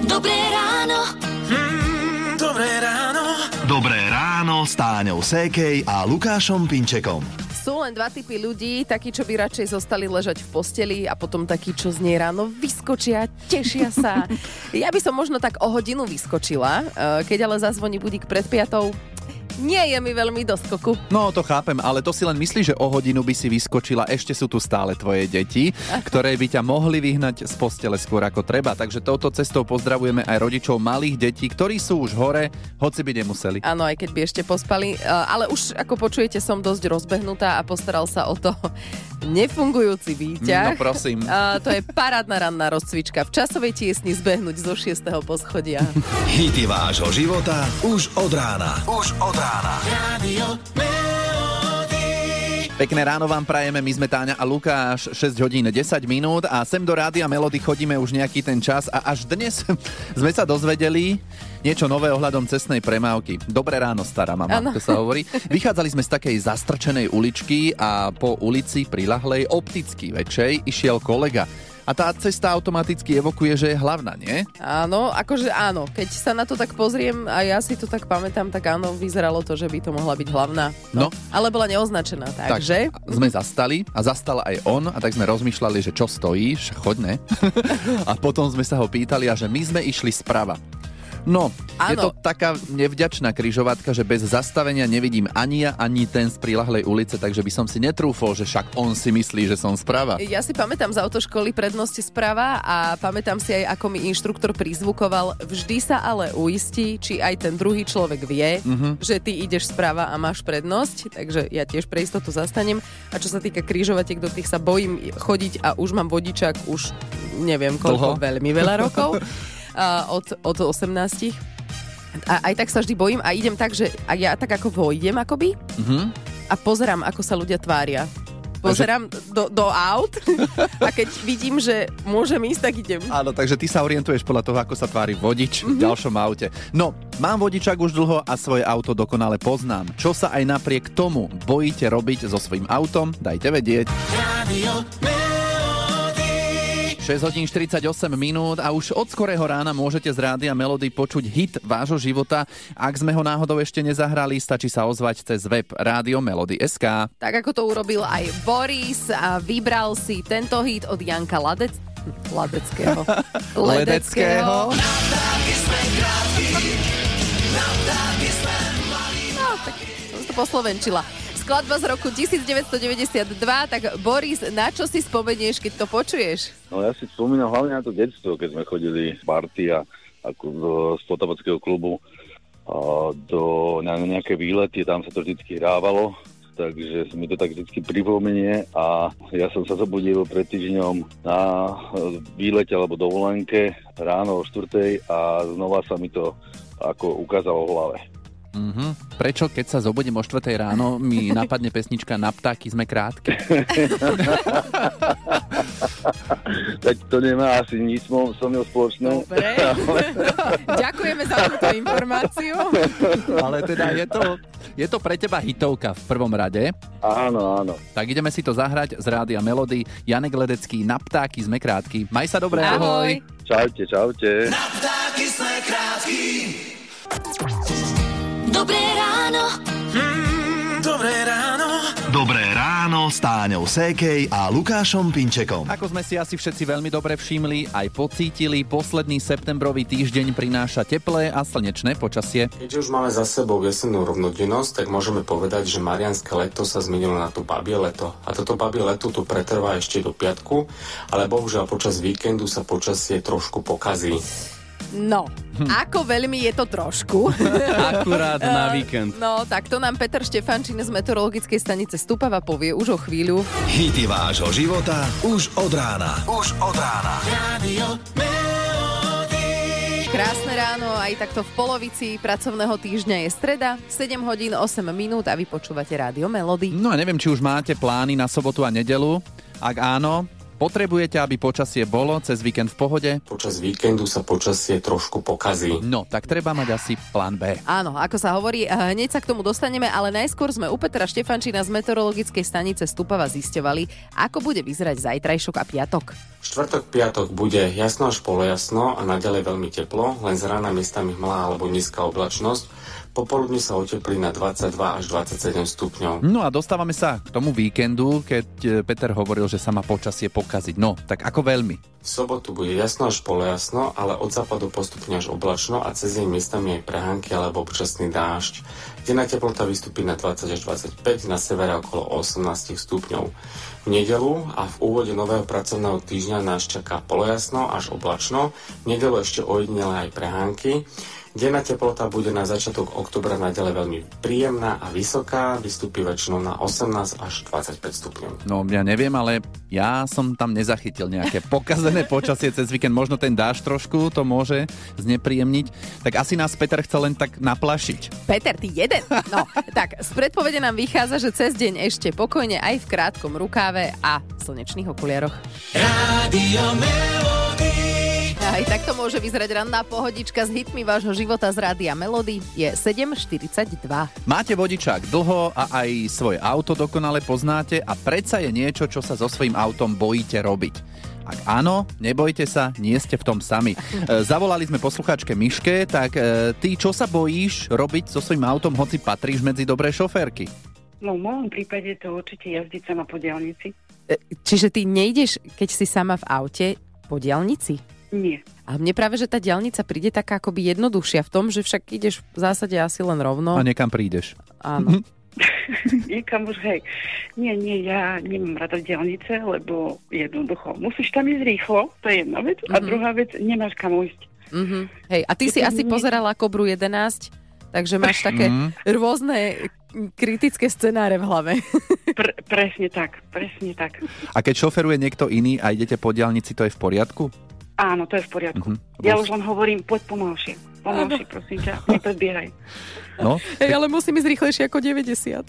Dobré ráno. Mm, dobré ráno. Dobré ráno s Táňou Sékej a Lukášom Pinčekom. Sú len dva typy ľudí, takí, čo by radšej zostali ležať v posteli a potom takí, čo z nej ráno vyskočia, tešia sa. Ja by som možno tak o hodinu vyskočila, eh, keď ale zazvoní budík pred piatou. Nie je mi veľmi do skoku. No, to chápem, ale to si len myslíš, že o hodinu by si vyskočila. Ešte sú tu stále tvoje deti, ktoré by ťa mohli vyhnať z postele skôr ako treba. Takže touto cestou pozdravujeme aj rodičov malých detí, ktorí sú už hore, hoci by nemuseli. Áno, aj keď by ešte pospali. Eh, Ale už, ako počujete, som dosť rozbehnutá a postaral sa o to nefungujúci výťah. No, prosím. A to je parádna ranná rozcvička. V časovej tiesni zbehnúť zo 6. poschodia. Hity vášho života už od rána. Už od rána. Radio. Pekné ráno vám prajeme, my sme Táňa a Lukáš, 6 hodín 10 minút a sem do Rádia Melody chodíme už nejaký ten čas a až dnes sme sa dozvedeli niečo nové ohľadom cestnej premávky. Dobré ráno, stará mama, Áno. to sa hovorí. Vychádzali sme z takej zastrčenej uličky a po ulici prilahlej opticky väčšej išiel kolega. A tá cesta automaticky evokuje, že je hlavná, nie? Áno, akože áno. Keď sa na to tak pozriem a ja si to tak pamätám, tak áno, vyzeralo to, že by to mohla byť hlavná. No. Ale bola neoznačená, takže... Tak, sme zastali a zastal aj on a tak sme rozmýšľali, že čo stojíš, choď ne. a potom sme sa ho pýtali a že my sme išli sprava. No, je Áno. to taká nevďačná kryžovatka, že bez zastavenia nevidím ani ja, ani ten z prilahlej ulice, takže by som si netrúfol, že však on si myslí, že som sprava. Ja si pamätám z autoškoly prednosti sprava a pamätám si aj, ako mi inštruktor prizvukoval. Vždy sa ale uistí, či aj ten druhý človek vie, Mhm. že ty ideš sprava a máš prednosť, takže ja tiež pre istotu zastanem. A čo sa týka kryžovatiek, do tých sa bojím chodiť a už mám vodičák už neviem koľko, Dlho? veľmi veľa rokov. a od, od 18. A aj tak sa vždy bojím a idem tak, že a ja tak ako vojdem akoby Mhm. a pozerám, ako sa ľudia tvária. Pozerám do, do aut a keď vidím, že môžem ísť, tak idem. Áno, takže ty sa orientuješ podľa toho, ako sa tvári vodič v ďalšom aute. No, mám vodičák už dlho a svoje auto dokonale poznám. Čo sa aj napriek tomu bojíte robiť so svojím autom, dajte vedieť. Radio. 6 hodín 48 minút a už od skorého rána môžete z Rádia Melody počuť hit vášho života. Ak sme ho náhodou ešte nezahrali, stačí sa ozvať cez web Rádio Melody SK. Tak ako to urobil aj Boris a vybral si tento hit od Janka Ladec... Ladeckého. Ledeckého. No, tak som to poslovenčila. Skladba z roku 1992, tak Boris, na čo si spomenieš, keď to počuješ? No ja si spomínam hlavne na to detstvo, keď sme chodili z party a ako do spotovackého klubu a do, na nejaké výlety, tam sa to vždy hrávalo, takže mi to tak vždy pripomenie a ja som sa zobudil pred týždňom na výlete alebo dovolenke ráno o 4. a znova sa mi to ako ukázalo v hlave. Mhm. Prečo, keď sa zobudím o 4 ráno, mi napadne pesnička Na ptáky sme krátky? Tak to nemá asi nič so mnou spoločné. Dobre. Ďakujeme za túto informáciu. Ale teda je to, je to pre teba hitovka v prvom rade. Áno, áno. Tak ideme si to zahrať z Rádia Melody. Janek Ledecký, Na ptáky sme krátky. Maj sa dobre, Ahoj. Čaute, čaute. Ptáky sme krátky. Dobré ráno. Mm, dobré ráno. Dobré ráno s Táňou Sékej a Lukášom Pinčekom. Ako sme si asi všetci veľmi dobre všimli, aj pocítili, posledný septembrový týždeň prináša teplé a slnečné počasie. Keďže už máme za sebou jesennú rovnodennosť, tak môžeme povedať, že marianské leto sa zmenilo na to babie leto. A toto babie leto tu pretrvá ešte do piatku, ale bohužiaľ počas víkendu sa počasie trošku pokazí. No, ako veľmi je to trošku. Akurát na víkend. No, tak to nám Peter Štefančín z meteorologickej stanice Stupava povie už o chvíľu. Hity vášho života už od rána. Už od rána. Radio. Krásne ráno, aj takto v polovici pracovného týždňa je streda, 7 hodín 8 minút a vy počúvate Rádio Melody. No a neviem, či už máte plány na sobotu a nedelu. Ak áno, Potrebujete, aby počasie bolo cez víkend v pohode? Počas víkendu sa počasie trošku pokazí. No, tak treba mať asi plán B. Áno, ako sa hovorí, eh, hneď sa k tomu dostaneme, ale najskôr sme u Petra Štefančína z meteorologickej stanice Stupava zisťovali, ako bude vyzerať zajtrajšok a piatok. Štvrtok, piatok bude jasno až polojasno a naďalej veľmi teplo, len z rána miestami hmla alebo nízka oblačnosť. Popoludne sa oteplí na 22 až 27 stupňov. No a dostávame sa k tomu víkendu, keď e, Peter hovoril, že sa má počasie pokaziť. No, tak ako veľmi? V sobotu bude jasno až polojasno, ale od západu postupne až oblačno a cez deň miestami aj prehánky alebo občasný dážď. Denná teplota vystúpi na 20 až 25, na severe okolo 18 stupňov. V nedelu a v úvode nového pracovného týždňa nás čaká polojasno až oblačno, v nedelu ešte ojedinele aj prehánky. Denná teplota bude na začiatok oktobra naďalej veľmi príjemná a vysoká, vystúpi väčšinou na 18 až 25 stupňov. No ja neviem, ale ja som tam nezachytil nejaké pokazené počasie cez víkend. Možno ten dáž trošku to môže znepríjemniť. Tak asi nás Peter chce len tak naplašiť. Peter, ty jeden. No, tak z predpovede nám vychádza, že cez deň ešte pokojne aj v krátkom rukáve a slnečných okuliaroch. Rádio Melody. Aj takto môže vyzerať ranná pohodička s hitmi vášho života z Rádia Melody. Je 7.42. Máte vodičák dlho a aj svoje auto dokonale poznáte a predsa je niečo, čo sa so svojím autom bojíte robiť. Ak áno, nebojte sa, nie ste v tom sami. E, zavolali sme poslucháčke Miške, tak e, ty čo sa bojíš robiť so svojím autom, hoci patríš medzi dobré šoférky? No v mojom prípade to určite jazdiť sama po diálnici. E, Čiže ty nejdeš, keď si sama v aute, po diálnici? Nie. A mne práve, že tá diálnica príde taká akoby jednoduchšia v tom, že však ideš v zásade asi len rovno. A niekam prídeš. Áno. Niekam už, hej. Nie, nie, ja nemám rada diálnice, lebo jednoducho musíš tam ísť rýchlo, to je jedna vec. A druhá vec, nemáš kam ujsť. Mhm. Hej, a ty si asi pozerala Kobru 11, takže máš také Mhm. rôzne kritické scenáre v hlave. Pr- presne tak, presne tak. A keď šoferuje niekto iný a idete po diálnici, to je v poriadku? Áno, to je v poriadku. Mhm. Ja už len hovorím, poď pomalšie. Pomalšie, prosím ťa, nepredbiehaj. No, Hej, ale musím ísť rýchlejšie ako 90.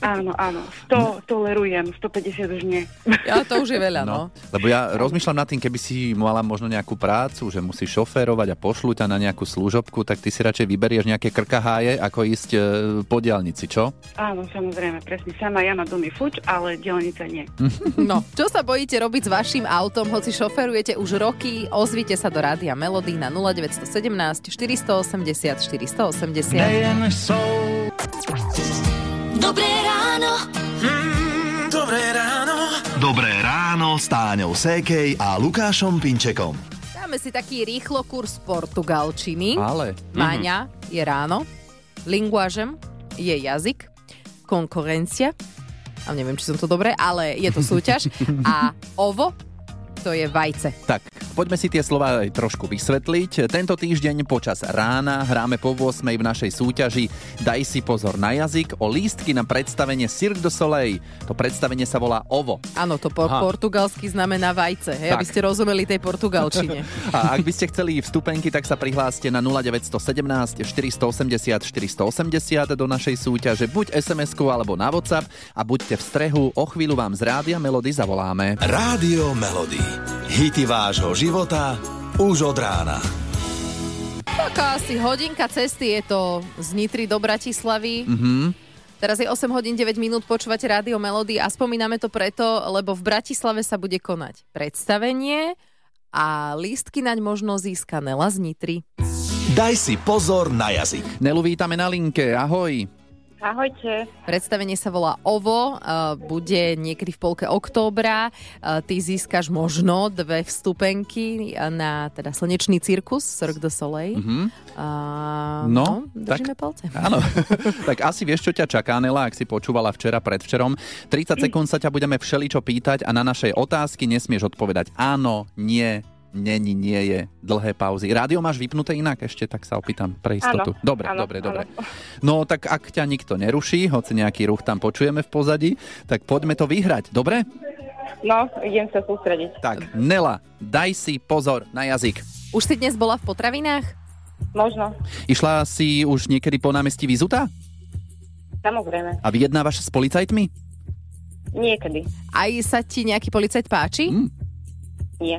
Áno, áno, 100 tolerujem, 150 už nie. Ja, to už je veľa, no. No, lebo ja rozmýšľam nad tým, keby si mala možno nejakú prácu, že musíš šoférovať a pošľú ťa na nejakú služobku, tak ty si radšej vyberieš nejaké krkaháje, ako ísť e, po diálnici, čo? Áno, samozrejme, presne. Sama ja na domy fuč, ale dielnica nie. No, čo sa bojíte robiť s vašim autom, hoci šoferujete už roky, ozvite sa do Rádia Melody na 0917 480 480. Dobré ráno. Mm, dobré ráno. Dobré ráno s Táňou Sékej a Lukášom Pinčekom. Dáme si taký rýchlo kurz portugalčiny. Ale... Máňa je ráno, linguažem je jazyk, konkurencia, a neviem, či som to dobre, ale je to súťaž. A ovo, to je vajce. Tak, poďme si tie slova aj trošku vysvetliť. Tento týždeň počas rána hráme po 8 v našej súťaži Daj si pozor na jazyk o lístky na predstavenie Cirque du Soleil. To predstavenie sa volá OVO. Áno, to po Aha. portugalsky znamená vajce, hej, Tak. aby ste rozumeli tej portugalčine. A ak by ste chceli vstupenky, tak sa prihláste na 0917 480 480 do našej súťaže, buď SMS-ku alebo na WhatsApp a buďte v strehu, o chvíľu vám z Rádia Melody zavoláme. Rádio Melody. Hity vášho života už od rána. Taká asi hodinka cesty je to z Nitry do Bratislavy. Mhm. Teraz je 8 hodín 9 minút, počúvate Rádio Melody a spomíname to preto, lebo v Bratislave sa bude konať predstavenie a lístky naň možno získa Nela z Nitry. Daj si pozor na jazyk. Nelu, vítame na linke, ahoj. Ahojte. Predstavenie sa volá OVO, uh, bude niekedy v polke októbra. Uh, ty získaš možno dve vstupenky na teda slnečný cirkus Cirque du Soleil. Mhm. Uh, No, držíme palce. Áno, tak asi vieš, čo ťa čaká, Nela, ak si počúvala včera, predvčerom. 30 sekúnd sa ťa budeme všeličo pýtať a na našej otázky nesmieš odpovedať áno, nie, není, nie je, dlhé pauzy. Rádio máš vypnuté inak ešte, tak sa opýtam pre istotu. Áno, dobre, áno, dobre, áno. dobre. No tak ak ťa nikto neruší, hoci nejaký ruch tam počujeme v pozadí, tak poďme to vyhrať, dobre? No, idem sa sústrediť. Tak, Nela, daj si pozor na jazyk. Už si dnes bola v potravinách? Možno. Išla si už niekedy po námestí Vizuta? Samozrejme. A vyjednávaš s policajtmi? Niekedy. Aj sa ti nejaký policajt páči? Mm. Nie.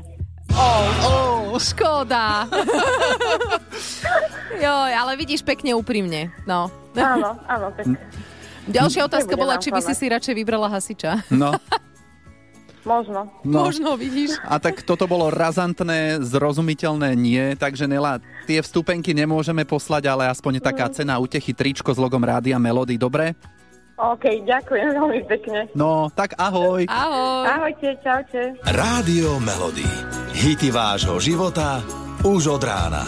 Oh, škoda. Joj, ale vidíš pekne úprimne. No. Áno, áno, tak Ďalšia otázka bola, či by si si radšej vybrala hasiča. No, možno. no. Možno, vidíš. A tak toto bolo razantné, zrozumiteľné nie, takže Nela, tie vstupenky nemôžeme poslať, ale aspoň taká cena útechy, tričko s logom Rádia Melody, dobre? OK, ďakujem veľmi pekne. No, tak ahoj. Ahoj. Ahojte, čaute. Rádio Melody. Hity vášho života už od rána.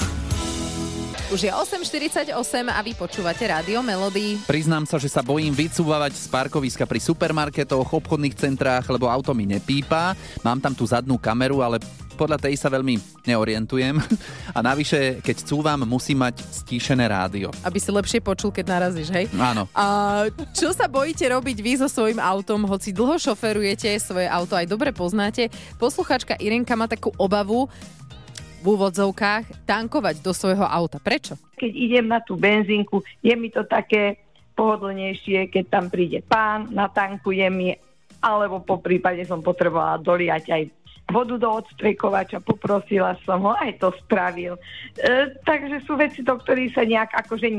Už je 8.48 a vy počúvate Rádio Melody. Priznám sa, že sa bojím vycúvavať z parkoviska pri supermarketoch, obchodných centrách, lebo auto mi nepípa. Mám tam tú zadnú kameru, ale podľa tej sa veľmi neorientujem. A navyše, keď cúvam, musím mať stíšené rádio. Aby si lepšie počul, keď narazíš, hej? Áno. A čo sa bojíte robiť vy so svojím autom, hoci dlho šoferujete, svoje auto aj dobre poznáte? Posluchačka Irenka má takú obavu v úvodzovkách tankovať do svojho auta. Prečo? keď idem na tú benzínku, je mi to také pohodlnejšie, keď tam príde pán, natankuje mi, alebo po prípade som potrebovala doliať aj vodu do odstrekovača, poprosila som ho, aj to spravil. E, takže sú veci, do ktorých sa nejak akože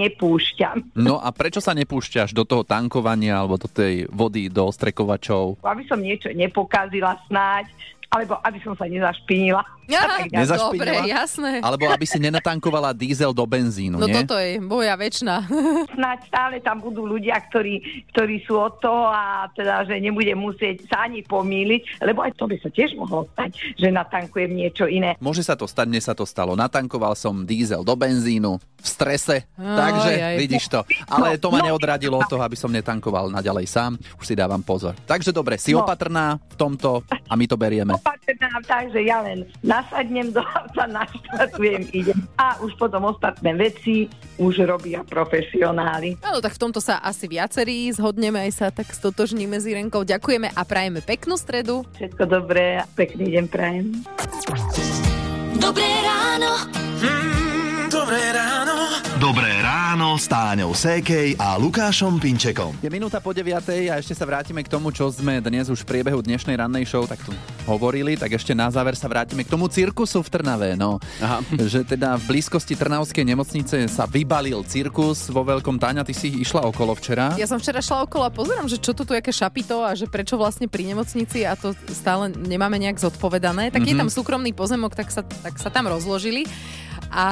nepúšťam. No a prečo sa nepúšťaš do toho tankovania alebo do tej vody, do ostrekovačov? Aby som niečo nepokazila snáď, alebo aby som sa nezašpinila. Ja? Dobre, jasné. Alebo aby si nenatankovala diesel do benzínu, No nie? toto je boja väčšina. snáď stále tam budú ľudia, ktorí, ktorí sú od toho a teda, že nebudem musieť sa ani pomýliť, lebo aj to by sa tiež mohlo stať, že natankujem niečo iné. Môže sa to stať, mne sa to stalo. Natankoval som diesel do benzínu v strese, Aj, takže aj. vidíš to. Ale to ma No, neodradilo od toho, aby som netankoval naďalej sám. Už si dávam pozor. Takže dobre, si No. opatrná v tomto a my to berieme. Opatrná, takže ja len nasadnem do auta, naštartujem, idem. A už potom ostatné veci už robia profesionáli. Áno, tak v tomto sa asi viacerí zhodneme, aj sa tak stotožníme s Irenkou. Ďakujeme a prajeme peknú stredu. Všetko dobré a pekný deň prajem. Dobré ráno. Mm, dobré ráno. Dobré ráno s Táňou Sékej a Lukášom Pinčekom. Je minúta po 9 a ešte sa vrátime k tomu, čo sme dnes už v priebehu dnešnej rannej show tak tu hovorili, tak ešte na záver sa vrátime k tomu cirkusu v Trnave. No, Aha. že teda v blízkosti Trnavskej nemocnice sa vybalil cirkus vo Veľkom Táňa. Ty si išla okolo včera. Ja som včera šla okolo a pozerám, že čo to tu, aké šapito a že prečo vlastne pri nemocnici a to stále nemáme nejak zodpovedané. Tak je tam súkromný pozemok, tak sa, tak sa tam rozložili. A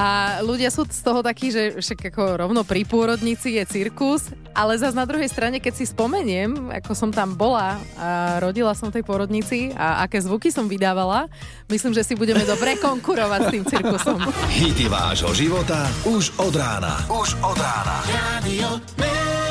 ľudia sú z toho takí, že však ako rovno pri pôrodnici je cirkus, ale zase na druhej strane, keď si spomeniem, ako som tam bola a rodila som v tej pôrodnici a aké zvuky som vydávala, myslím, že si budeme dobre konkurovať s tým cirkusom. Hity vášho života už od rána. Už od rána. Radio.